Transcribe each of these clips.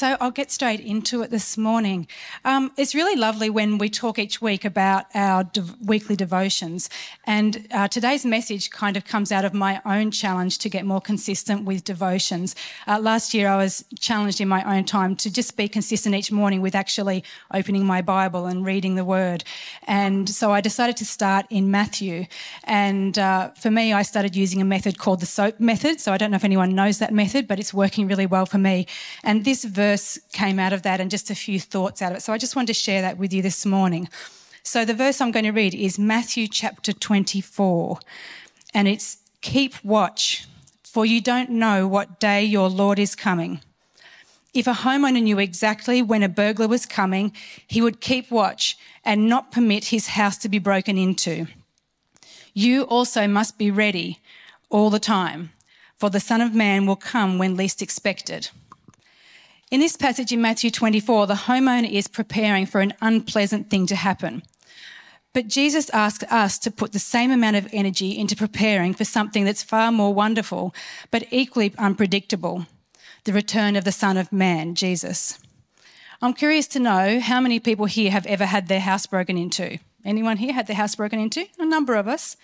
So I'll get straight into it this morning. Um, it's really lovely when we talk each week about our de- weekly devotions. And uh, today's message kind of comes out of my own challenge to get more consistent with devotions. Uh, last year, I was challenged in my own time to just be consistent each morning with actually opening my Bible and reading the Word. And so I decided to start in Matthew. And uh, for me, I started using a method called the SOAP method. So I don't know if anyone knows that method, but it's working really well for me. And this verse came out of that and just a few thoughts out of it. So I just wanted to share that with you this morning. So the verse I'm going to read is Matthew chapter 24, and it's Keep watch, for you don't know what day your Lord is coming. If a homeowner knew exactly when a burglar was coming, he would keep watch and not permit his house to be broken into. You also must be ready all the time, for the Son of Man will come when least expected. In this passage in Matthew 24, the homeowner is preparing for an unpleasant thing to happen. But Jesus asks us to put the same amount of energy into preparing for something that's far more wonderful, but equally unpredictable the return of the Son of Man, Jesus. I'm curious to know how many people here have ever had their house broken into. Anyone here had their house broken into? A number of us.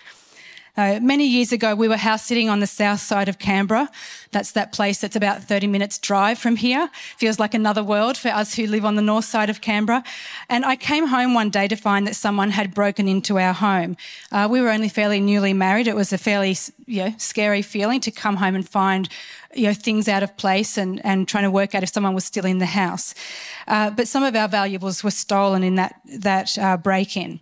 Many years ago, we were house sitting on the south side of Canberra. That's that place that's about 30 minutes drive from here. Feels like another world for us who live on the north side of Canberra. And I came home one day to find that someone had broken into our home. Uh, we were only fairly newly married. It was a fairly you know, scary feeling to come home and find you know, things out of place and, and trying to work out if someone was still in the house. Uh, but some of our valuables were stolen in that, that uh, break in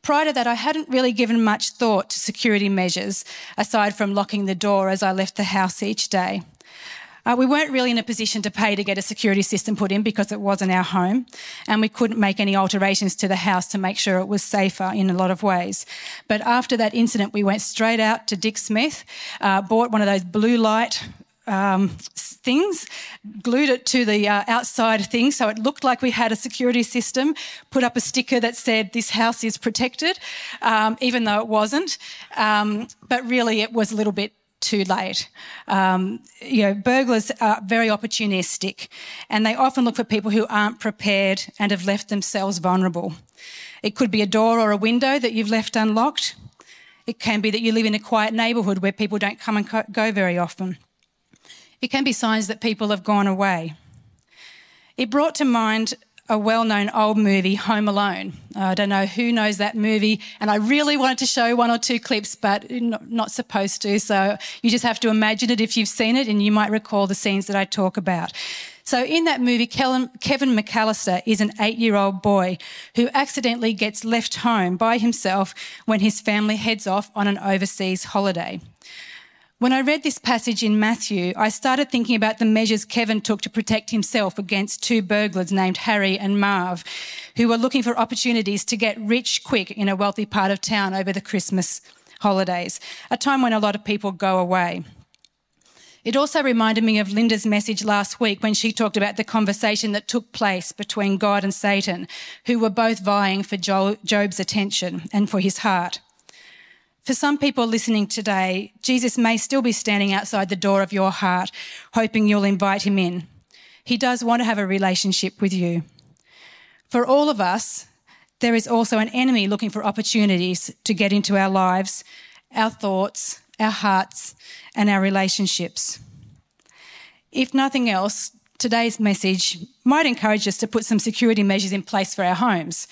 prior to that, I hadn't really given much thought to security measures aside from locking the door as I left the house each day. Uh, we weren't really in a position to pay to get a security system put in because it wasn't our home, and we couldn't make any alterations to the house to make sure it was safer in a lot of ways. But after that incident, we went straight out to Dick Smith, uh, bought one of those blue light um, things, glued it to the uh, outside thing so it looked like we had a security system, put up a sticker that said, This house is protected, um, even though it wasn't. Um, but really, it was a little bit too late. Um, you know, burglars are very opportunistic and they often look for people who aren't prepared and have left themselves vulnerable. It could be a door or a window that you've left unlocked. It can be that you live in a quiet neighbourhood where people don't come and go very often. It can be signs that people have gone away. It brought to mind a well known old movie, Home Alone. Uh, I don't know who knows that movie, and I really wanted to show one or two clips, but not supposed to. So you just have to imagine it if you've seen it, and you might recall the scenes that I talk about. So in that movie, Kevin McAllister is an eight year old boy who accidentally gets left home by himself when his family heads off on an overseas holiday. When I read this passage in Matthew, I started thinking about the measures Kevin took to protect himself against two burglars named Harry and Marv, who were looking for opportunities to get rich quick in a wealthy part of town over the Christmas holidays, a time when a lot of people go away. It also reminded me of Linda's message last week when she talked about the conversation that took place between God and Satan, who were both vying for Job's attention and for his heart. For some people listening today, Jesus may still be standing outside the door of your heart, hoping you'll invite him in. He does want to have a relationship with you. For all of us, there is also an enemy looking for opportunities to get into our lives, our thoughts, our hearts, and our relationships. If nothing else, today's message might encourage us to put some security measures in place for our homes,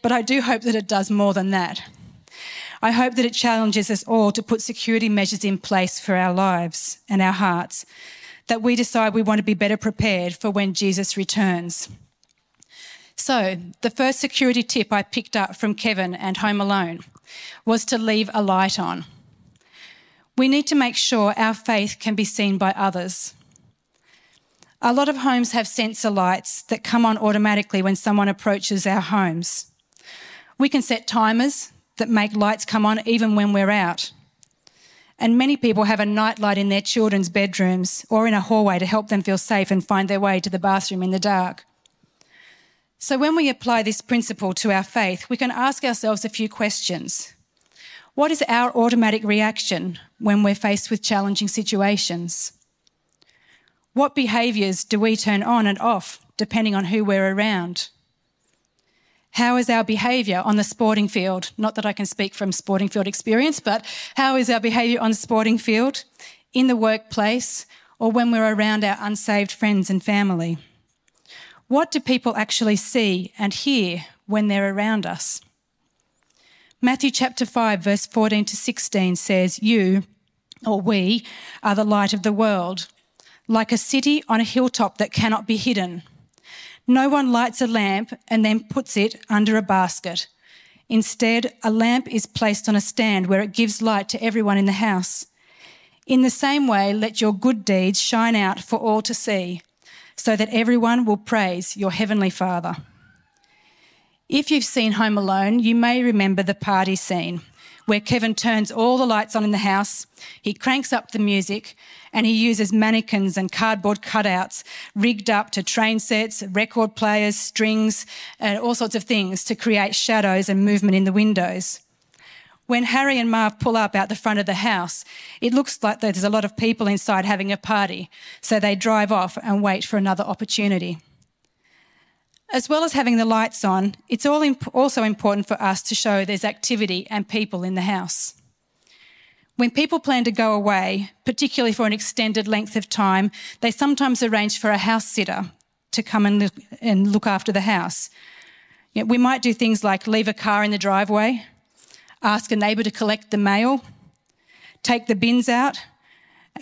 but I do hope that it does more than that. I hope that it challenges us all to put security measures in place for our lives and our hearts, that we decide we want to be better prepared for when Jesus returns. So, the first security tip I picked up from Kevin and Home Alone was to leave a light on. We need to make sure our faith can be seen by others. A lot of homes have sensor lights that come on automatically when someone approaches our homes. We can set timers that make lights come on even when we're out. And many people have a nightlight in their children's bedrooms or in a hallway to help them feel safe and find their way to the bathroom in the dark. So, when we apply this principle to our faith, we can ask ourselves a few questions. What is our automatic reaction when we're faced with challenging situations? What behaviours do we turn on and off depending on who we're around? How is our behaviour on the sporting field? Not that I can speak from sporting field experience, but how is our behaviour on the sporting field, in the workplace, or when we're around our unsaved friends and family? What do people actually see and hear when they're around us? Matthew chapter 5, verse 14 to 16 says, You, or we, are the light of the world, like a city on a hilltop that cannot be hidden. No one lights a lamp and then puts it under a basket. Instead, a lamp is placed on a stand where it gives light to everyone in the house. In the same way, let your good deeds shine out for all to see so that everyone will praise your Heavenly Father. If you've seen Home Alone, you may remember the party scene where Kevin turns all the lights on in the house, he cranks up the music, and he uses mannequins and cardboard cutouts rigged up to train sets, record players, strings, and all sorts of things to create shadows and movement in the windows. When Harry and Marv pull up out the front of the house, it looks like there's a lot of people inside having a party, so they drive off and wait for another opportunity. As well as having the lights on, it's also important for us to show there's activity and people in the house. When people plan to go away, particularly for an extended length of time, they sometimes arrange for a house sitter to come and look, and look after the house. we might do things like leave a car in the driveway, ask a neighbour to collect the mail, take the bins out,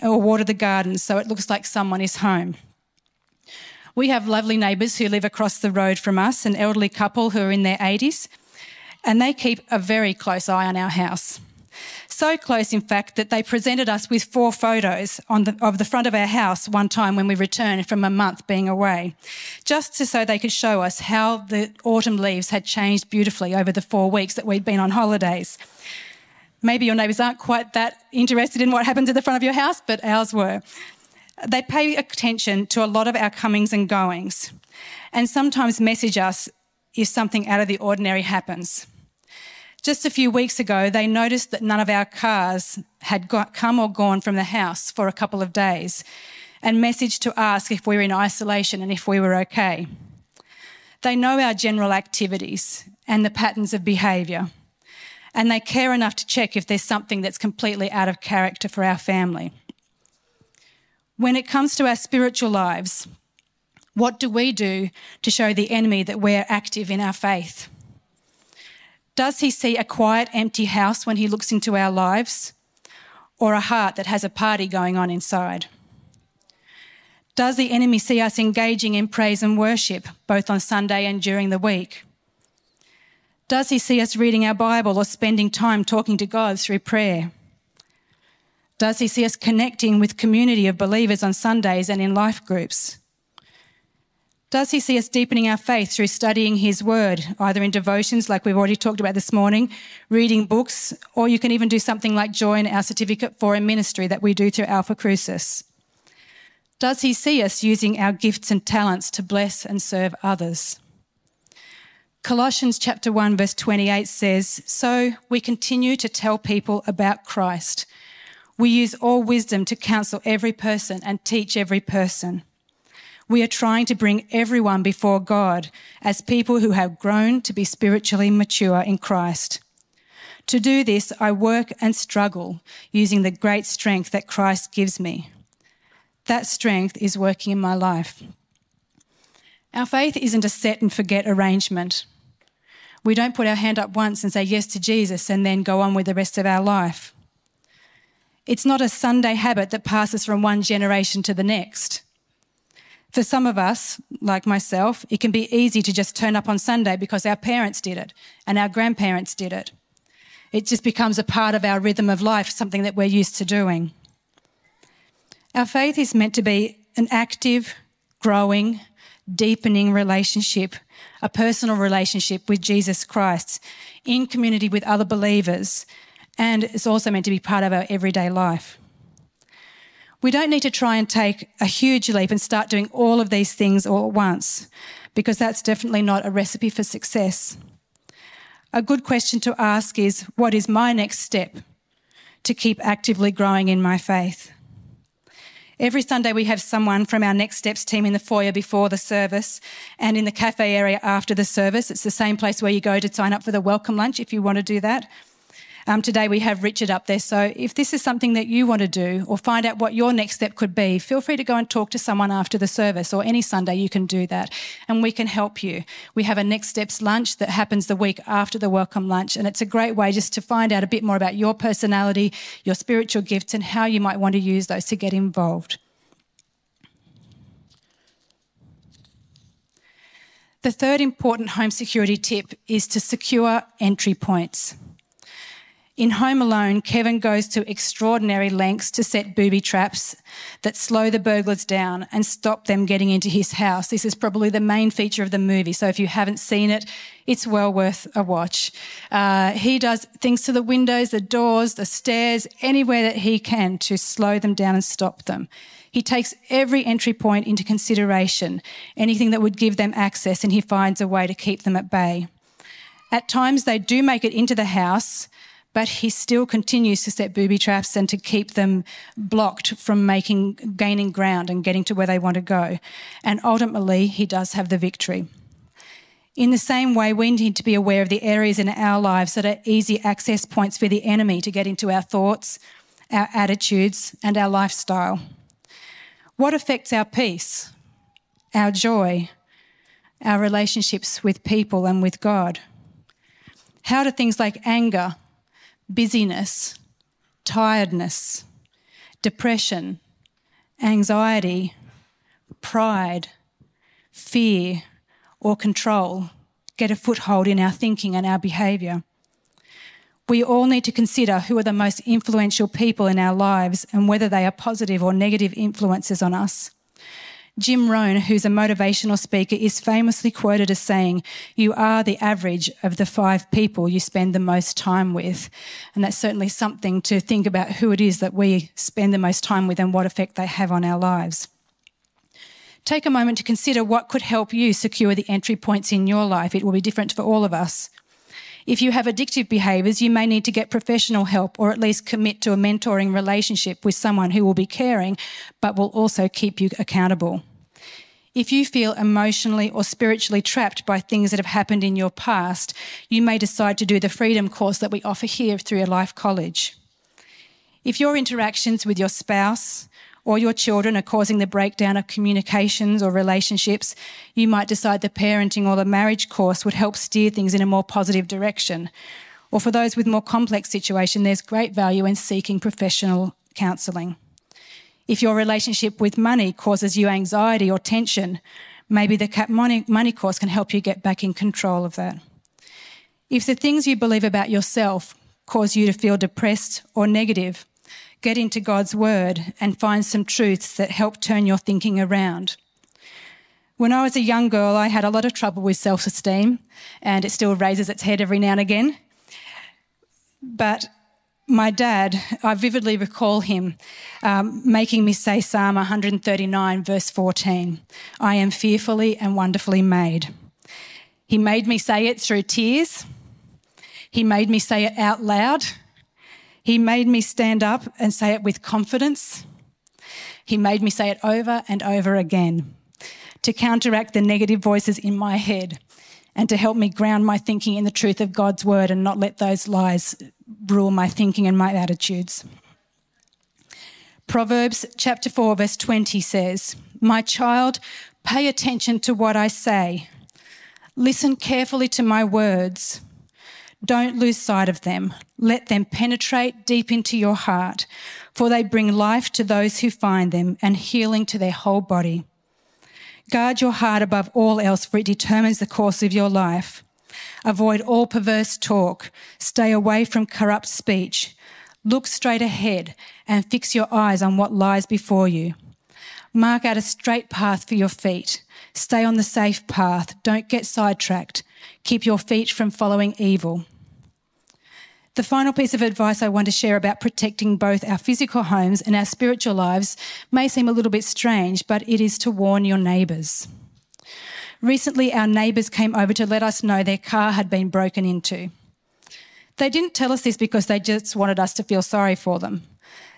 or water the garden so it looks like someone is home. We have lovely neighbours who live across the road from us, an elderly couple who are in their 80s, and they keep a very close eye on our house. So close, in fact, that they presented us with four photos the, of the front of our house one time when we returned from a month being away, just to, so they could show us how the autumn leaves had changed beautifully over the four weeks that we'd been on holidays. Maybe your neighbours aren't quite that interested in what happens at the front of your house, but ours were. They pay attention to a lot of our comings and goings, and sometimes message us if something out of the ordinary happens. Just a few weeks ago, they noticed that none of our cars had got, come or gone from the house for a couple of days and messaged to ask if we were in isolation and if we were okay. They know our general activities and the patterns of behaviour, and they care enough to check if there's something that's completely out of character for our family. When it comes to our spiritual lives, what do we do to show the enemy that we're active in our faith? Does he see a quiet, empty house when he looks into our lives, or a heart that has a party going on inside? Does the enemy see us engaging in praise and worship, both on Sunday and during the week? Does he see us reading our Bible or spending time talking to God through prayer? Does he see us connecting with community of believers on Sundays and in life groups? Does he see us deepening our faith through studying his word, either in devotions like we've already talked about this morning, reading books, or you can even do something like join our certificate for a ministry that we do through Alpha Crucis? Does he see us using our gifts and talents to bless and serve others? Colossians chapter 1 verse 28 says, "So we continue to tell people about Christ. We use all wisdom to counsel every person and teach every person." we are trying to bring everyone before God as people who have grown to be spiritually mature in Christ. To do this, I work and struggle using the great strength that Christ gives me. That strength is working in my life. Our faith isn't a set and forget arrangement. We don't put our hand up once and say yes to Jesus and then go on with the rest of our life. It's not a Sunday habit that passes from one generation to the next. For some of us, like myself, it can be easy to just turn up on Sunday because our parents did it and our grandparents did it. It just becomes a part of our rhythm of life, something that we're used to doing. Our faith is meant to be an active, growing, deepening relationship, a personal relationship with Jesus Christ in community with other believers, and it's also meant to be part of our everyday life. We don't need to try and take a huge leap and start doing all of these things all at once, because that's definitely not a recipe for success. A good question to ask is what is my next step to keep actively growing in my faith? Every Sunday, we have someone from our Next Steps team in the foyer before the service and in the cafe area after the service. It's the same place where you go to sign up for the welcome lunch if you want to do that. Um, today we have Richard up there. So if this is something that you want to do or find out what your next step could be, feel free to go and talk to someone after the service or any Sunday you can do that and we can help you. We have a next steps lunch that happens the week after the welcome lunch and it's a great way just to find out a bit more about your personality, your spiritual gifts and how you might want to use those to get involved. The third important home security tip is to secure entry points. In Home Alone, Kevin goes to extraordinary lengths to set booby traps that slow the burglars down and stop them getting into his house. This is probably the main feature of the movie, so if you haven't seen it, it's well worth a watch. Uh, he does things to the windows, the doors, the stairs, anywhere that he can to slow them down and stop them. He takes every entry point into consideration, anything that would give them access, and he finds a way to keep them at bay. At times, they do make it into the house, but he still continues to set booby traps and to keep them blocked from making gaining ground and getting to where they want to go. And ultimately, he does have the victory. In the same way, we need to be aware of the areas in our lives that are easy access points for the enemy to get into our thoughts, our attitudes, and our lifestyle. What affects our peace, our joy, our relationships with people and with God? How do things like anger, busyness, tiredness, depression, anxiety, pride, fear, or control get a foothold in our thinking and our behaviour. We all need to consider who are the most influential people in our lives and whether they are positive or negative influences on us. Jim Rohn, who's a motivational speaker, is famously quoted as saying, You are the average of the five people you spend the most time with. And that's certainly something to think about who it is that we spend the most time with and what effect they have on our lives. Take a moment to consider what could help you secure the entry points in your life. It will be different for all of us. If you have addictive behaviours, you may need to get professional help or at least commit to a mentoring relationship with someone who will be caring but will also keep you accountable. If you feel emotionally or spiritually trapped by things that have happened in your past, you may decide to do the freedom course that we offer here through a life college. If your interactions with your spouse, or your children are causing the breakdown of communications or relationships, you might decide the parenting or the marriage course would help steer things in a more positive direction. Or for those with more complex situation, there's great value in seeking professional counselling. If your relationship with money causes you anxiety or tension, maybe the money, money course can help you get back in control of that. If the things you believe about yourself cause you to feel depressed or negative, get into God's Word and find some truths that help turn your thinking around. When I was a young girl, I had a lot of trouble with self esteem, and it still raises its head every now and again. But my dad, I vividly recall him um, making me say Psalm 139, verse 14 I am fearfully and wonderfully made. He made me say it through tears. He made me say it out loud. He made me stand up and say it with confidence. He made me say it over and over again to counteract the negative voices in my head and to help me ground my thinking in the truth of God's word and not let those lies rule my thinking and my attitudes. Proverbs chapter 4, verse 20 says, My child, pay attention to what I say. Listen carefully to my words. Don't lose sight of them. Let them penetrate deep into your heart, for they bring life to those who find them and healing to their whole body. Guard your heart above all else, for it determines the course of your life. Avoid all perverse talk. Stay away from corrupt speech. Look straight ahead and fix your eyes on what lies before you. Mark out a straight path for your feet. Stay on the safe path. Don't get sidetracked. Keep your feet from following evil. The final piece of advice I want to share about protecting both our physical homes and our spiritual lives may seem a little bit strange, but it is to warn your neighbours. Recently, our neighbours came over to let us know their car had been broken into. They didn't tell us this because they just wanted us to feel sorry for them.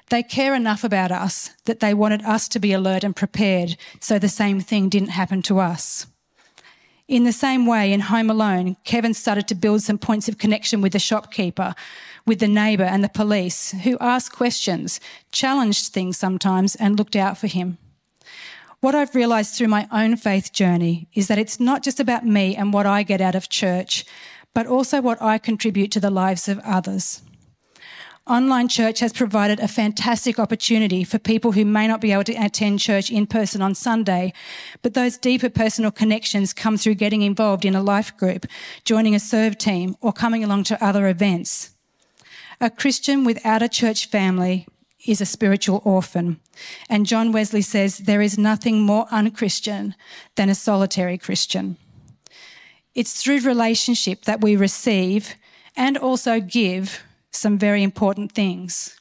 They care enough about us that they wanted us to be alert and prepared so the same thing didn't happen to us. In the same way, in Home Alone, Kevin started to build some points of connection with the shopkeeper, with the neighbour and the police who asked questions, challenged things sometimes, and looked out for him. What I've realised through my own faith journey is that it's not just about me and what I get out of church, but also what I contribute to the lives of others. Online church has provided a fantastic opportunity for people who may not be able to attend church in person on Sunday, but those deeper personal connections come through getting involved in a life group, joining a serve team, or coming along to other events. A Christian without a church family is a spiritual orphan. And John Wesley says there is nothing more unchristian than a solitary Christian. It's through relationship that we receive and also give some very important things.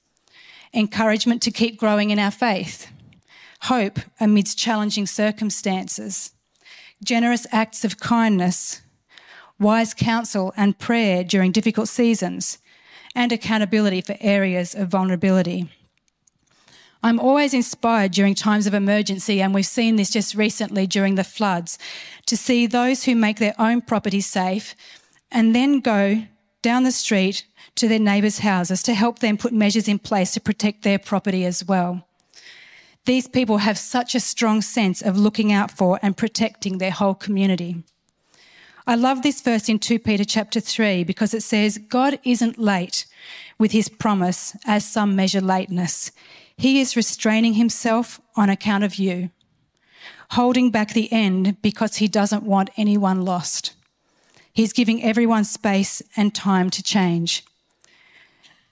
Encouragement to keep growing in our faith, hope amidst challenging circumstances, generous acts of kindness, wise counsel and prayer during difficult seasons, and accountability for areas of vulnerability. I'm always inspired during times of emergency, and we've seen this just recently during the floods, to see those who make their own property safe and then go down the street to their neighbours' houses to help them put measures in place to protect their property as well. These people have such a strong sense of looking out for and protecting their whole community. I love this verse in 2 Peter chapter 3 because it says, God isn't late with his promise as some measure lateness. He is restraining himself on account of you, holding back the end because he doesn't want anyone lost. He's giving everyone space and time to change.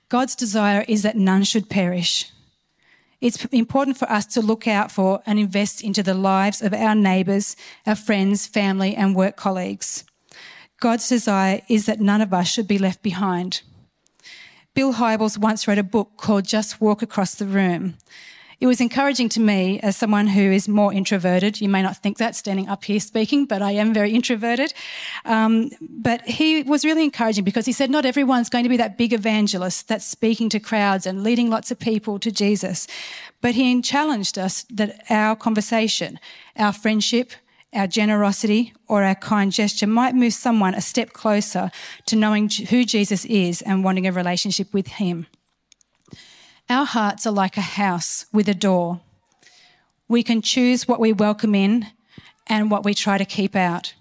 God's desire is that none should perish. It's important for us to look out for and invest into the lives of our neighbours, our friends, family, and work colleagues. God's desire is that none of us should be left behind. Bill Hybels once wrote a book called Just Walk Across the Room. It was encouraging to me as someone who is more introverted. You may not think that standing up here speaking, but I am very introverted. Um, but he was really encouraging because he said not everyone's going to be that big evangelist that's speaking to crowds and leading lots of people to Jesus. But he challenged us that our conversation, our friendship, our generosity or our kind gesture might move someone a step closer to knowing who Jesus is and wanting a relationship with him. Our hearts are like a house with a door. We can choose what we welcome in and what we try to keep out.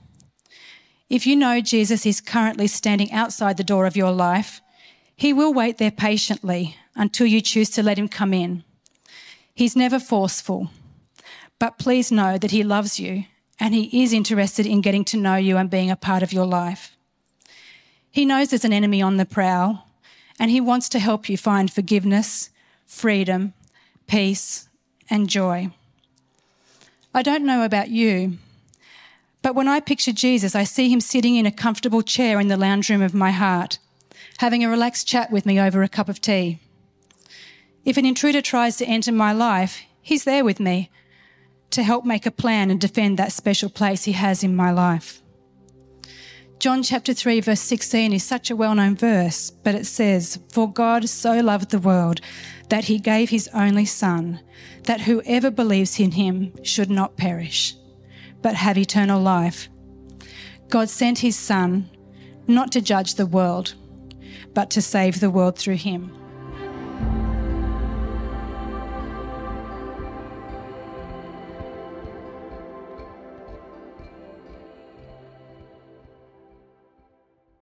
If you know Jesus is currently standing outside the door of your life, he will wait there patiently until you choose to let him come in. He's never forceful, but please know that he loves you and he is interested in getting to know you and being a part of your life. He knows there's an enemy on the prowl and he wants to help you find forgiveness freedom, peace, and joy. I don't know about you, but when I picture Jesus, I see him sitting in a comfortable chair in the lounge room of my heart, having a relaxed chat with me over a cup of tea. If an intruder tries to enter my life, he's there with me to help make a plan and defend that special place he has in my life. John chapter 3 verse 16 is such a well-known verse, but it says, For God so loved the world that he gave his only son, that whoever believes in him should not perish, but have eternal life. God sent his son not to judge the world, but to save the world through him.